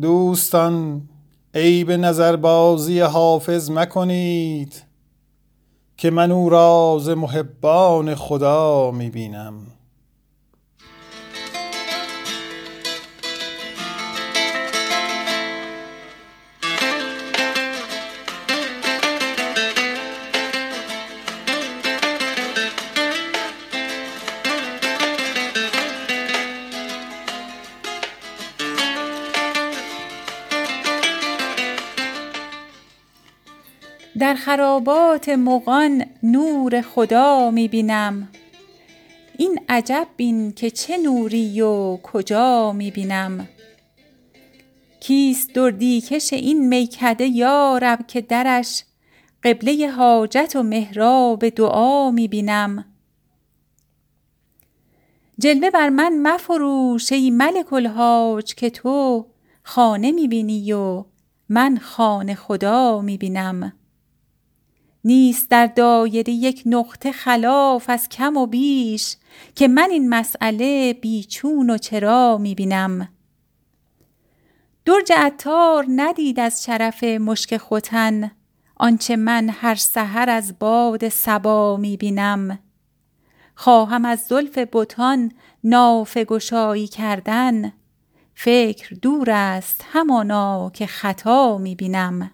دوستان عیب نظربازی حافظ مکنید که من او را ز محبان خدا می بینم در خرابات مغان نور خدا می بینم این عجب بین که چه نوری و کجا می بینم کیست دردی کش این میکده یا رب که درش قبله حاجت و محراب دعا می بینم جلوه بر من مفروش ای ملک الحاج که تو خانه می بینی و من خانه خدا می بینم نیست در دایره یک نقطه خلاف از کم و بیش که من این مسأله بی چون و چرا می بینم درج عطار ندید از شرف مشک ختن آنچه من هر سحر از باد صبا می بینم خواهم از زلف بتان نافه گشایی کردن. فکر دور است همانا که خطا می بینم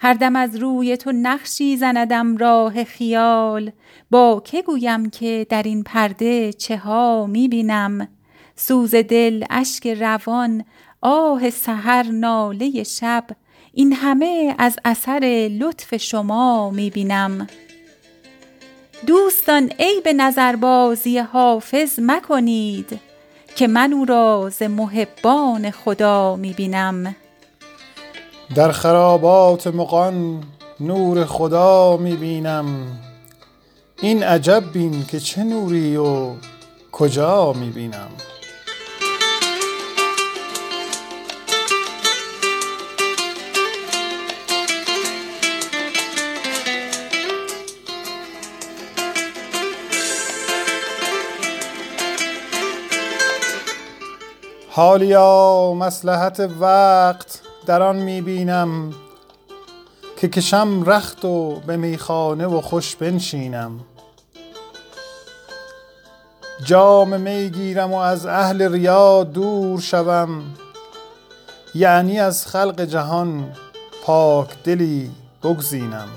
هر دم از روی تو نقشی زندم راه خیال. با که گویم که در این پرده چه ها می بینم سوز دل اشک روان آه سحر ناله شب این همه از اثر لطف شما می بینم دوستان عیب نظربازی حافظ مکنید که من او را ز محبان خدا می بینم در خرابات مغان نور خدا می بینم این عجب بین که چه نوری و کجا می بینم حالیا مصلحت وقت در آن می بینم که کشم رخت و به میخانه و خوش بنشینم. جام می گیرم و از اهل ریا دور شوم. یعنی از خلق جهان پاکدلی بگزینم.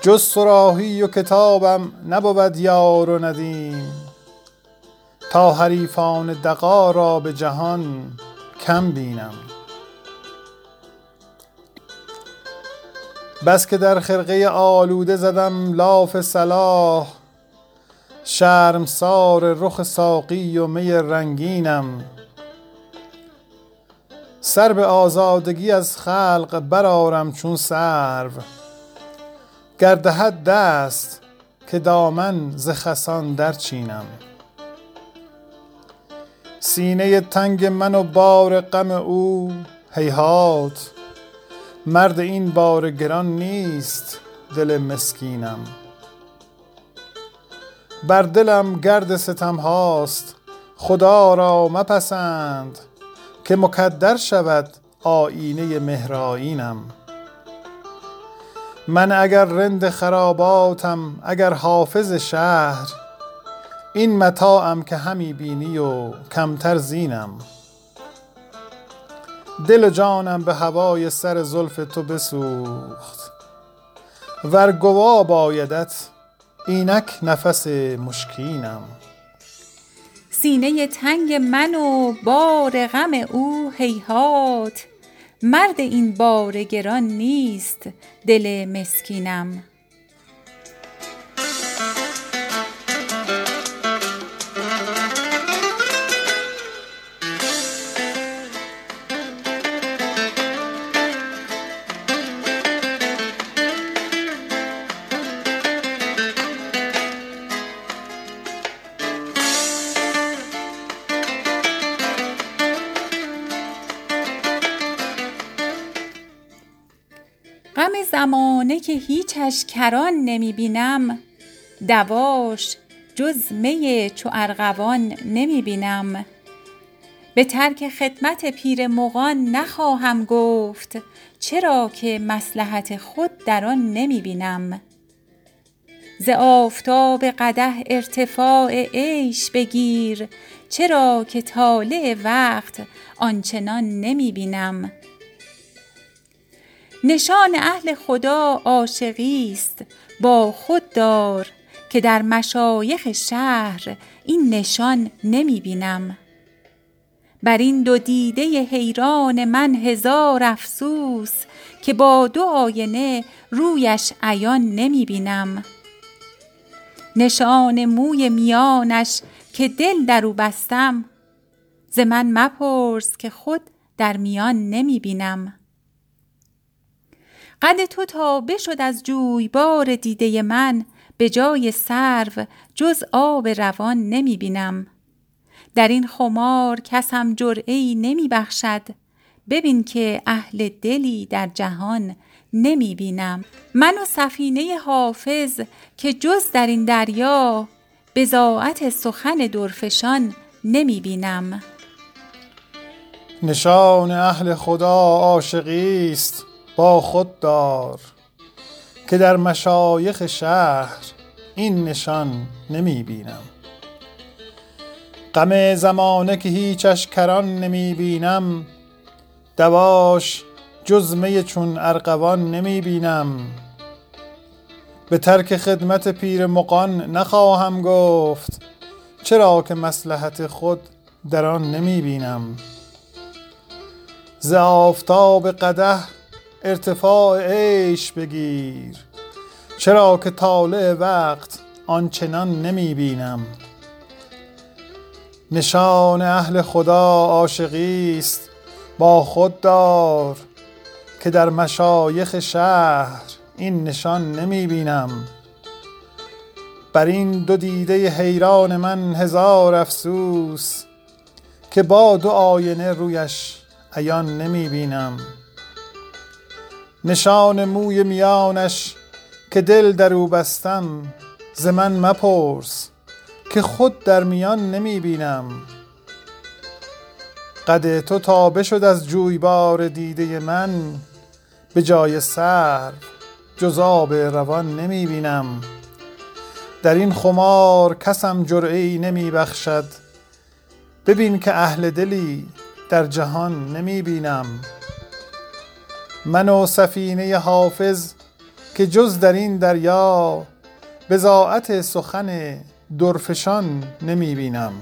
جز صراحی و کتابم نبود یار و ندیم. تا حریفان دغا را به جهان کم بینم. بس که در خرقه آلوده زدم لاف صلاح شرمسار رخ ساقی و می رنگینم. سر به آزادگی از خلق برآرم چون سرو گر دهد دست که دامن ز خسان درچینم سینه تنگ من و بار غم او هیهات. مرد این بار گران نیست دل مسکینم. بر دلم گرد ستم هاست خدا را مپسند که مکدر شود آیینه مهرآیینم. من اگر رند خراباتم اگر حافظ شهر این متاعم که همی بینی و کمتر زینم. دل و جانم به هوای سر زلف تو بسوخت. ور گوا بایدت اینک نفس مشکینم. سینه تنگ من و بار غم او هیهات. مرد این بار گران نیست دل مسکینم. زمانه که هیچش کران نمی بینم دواش جز می چو ارغوان نمی بینم به ترک خدمت پیر مغان نخواهم گفت چرا که مصلحت خود در آن نمی بینم ز آفتاب قدح ارتفاع عیش بگیر چرا که طالع وقت آنچنان نمی بینم نشان اهل خدا عاشقی است. با خود دار که در مشایخ شهر این نشان نمی بینم. بر این دو دیده حیران من هزار افسوس که با دو آینه رویش عیان نمی بینم. نشان موی میانش که دل در او بستم ز من مپرس که خود در میان نمی بینم. قد تو تا بشد از جویبار دیده من به جای سرو جز آب روان نمی بینم. در این خمار کسم جرعی نمی بخشد. ببین که اهل دلی در جهان نمی بینم. من و سفینه حافظ که جز در این دریا بزاعت سخن درفشان نمی بینم. نشان اهل خدا عاشقی است. با خود دار که در مشایخ شهر این نشان نمی بینم. غم زمانه که هیچش کران نمی بینم. دواش جز می چون ارغوان نمی بینم. به ترک خدمت پیر مغان نخواهم گفت چرا که مصلحت خود در آن نمی بینم. ز آفتاب قدح ارتفاع عیش بگیر. چرا که طالع وقت آنچنان نمی بینم. نشان اهل خدا عاشقی است با خود دار که در مشایخ شهر این نشان نمی بینم. بر این دو دیده حیران من هزار افسوس که با دو آینه رویش عیان نمی بینم. نشان موی میانش که دل در او بستم ز من مپرس که خود در میان نمی بینم قد تو تا بشد از جویبار دیده من به جای سرو جز آب روان نمی بینم در این خمار کسم جرعه نمی بخشد ببین که اهل دلی در جهان نمی بینم من و سفینه حافظ که جز در این دریا بضاعت سخن درفشان نمی بینم.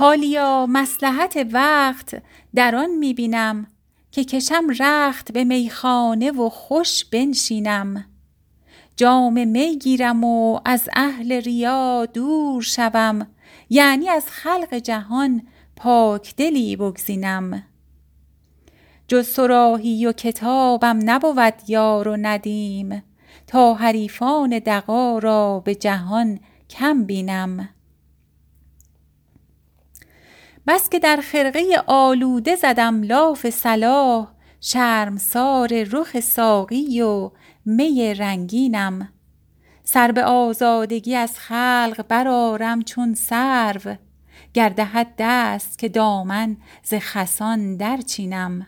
حالیا مصلحت وقت در آن می بینم که کشم رخت به میخانه و خوش بنشینم. جام می گیرم و از اهل ریا دور شوم یعنی از خلق جهان پاک دلی بگزینم. جز صراحی و کتابم نبود یار و ندیم تا حریفان دغا را به جهان کم بینم. بس که در خرقه آلوده زدم لاف صلاح شرمسار رخ ساقی و می رنگینم. سر به آزادگی از خلق برآرم چون سرو گر دهد دست که دامن ز خسان درچینم.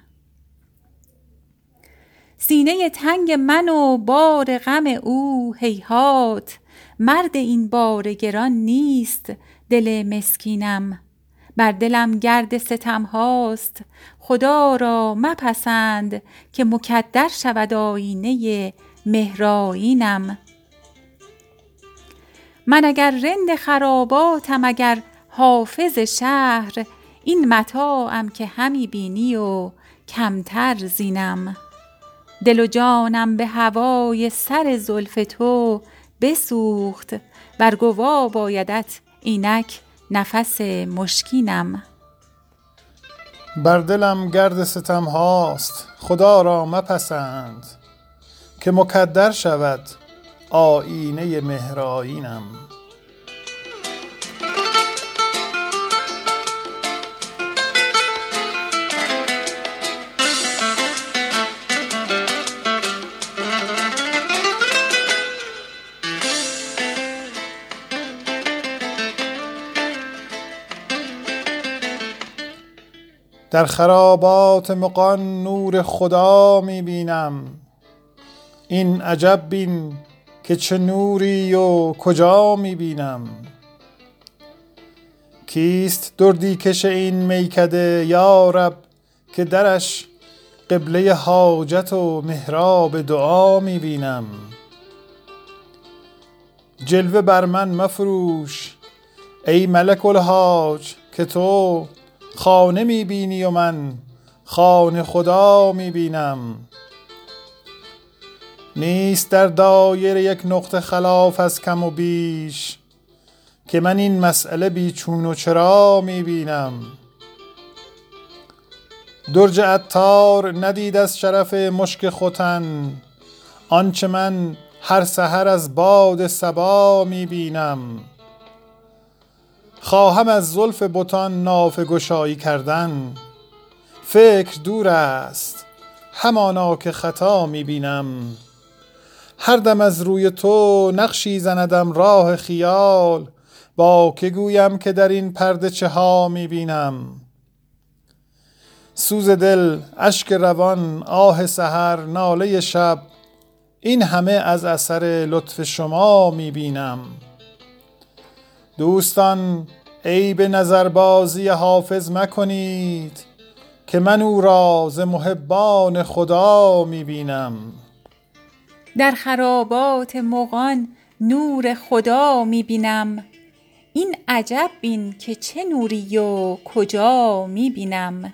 سینه تنگ من و بار غم او هیهات مرد این بار گران نیست دل مسکینم. بر دلم گرد ستم هاست. خدا را مپسند که مکدر شود آینه مهرآیینم. من اگر رند خراباتم اگر حافظ شهر این متاعم که همی بینی و کمتر زینم. دل و جانم به هوای سر زلف تو بسوخت بر گوا بایدت اینک نفس مشکینم. بر دلم گرد ستم هاست خدا را مپسند که مکدر شود آینه مهرآیینم. در خرابات مغان نور خدا می بینم. این عجب بین که چه نوری و کجا می بینم. کیست دردی کش این میکده یا رب که درش قبله حاجت و محراب دعا می بینم؟ جلوه بر من مفروش ای ملک الحاج که تو خانه می بینی و من خانه خدا می بینم نیست در دایره یک نقطه خلاف از کم و بیش که من این مسئله بیچون و چرا می بینم درج عطار ندید از شرف مشک ختن آنچه من هر سحر از باد صبا می بینم خواهم از زلف بتان نافه گشایی کردن. فکر دور است همانا که خطا می بینم هر دم از روی تو نقشی زندم راه خیال با که گویم که در این پرده چه ها می بینم سوز دل اشک روان آه سحر ناله شب این همه از اثر لطف شما می بینم دوستان عیب نظربازی حافظ مکنید که من او را ز محبان خدا می بینم در خرابات مغان نور خدا می بینم این عجب بین که چه نوری و کجا می بینم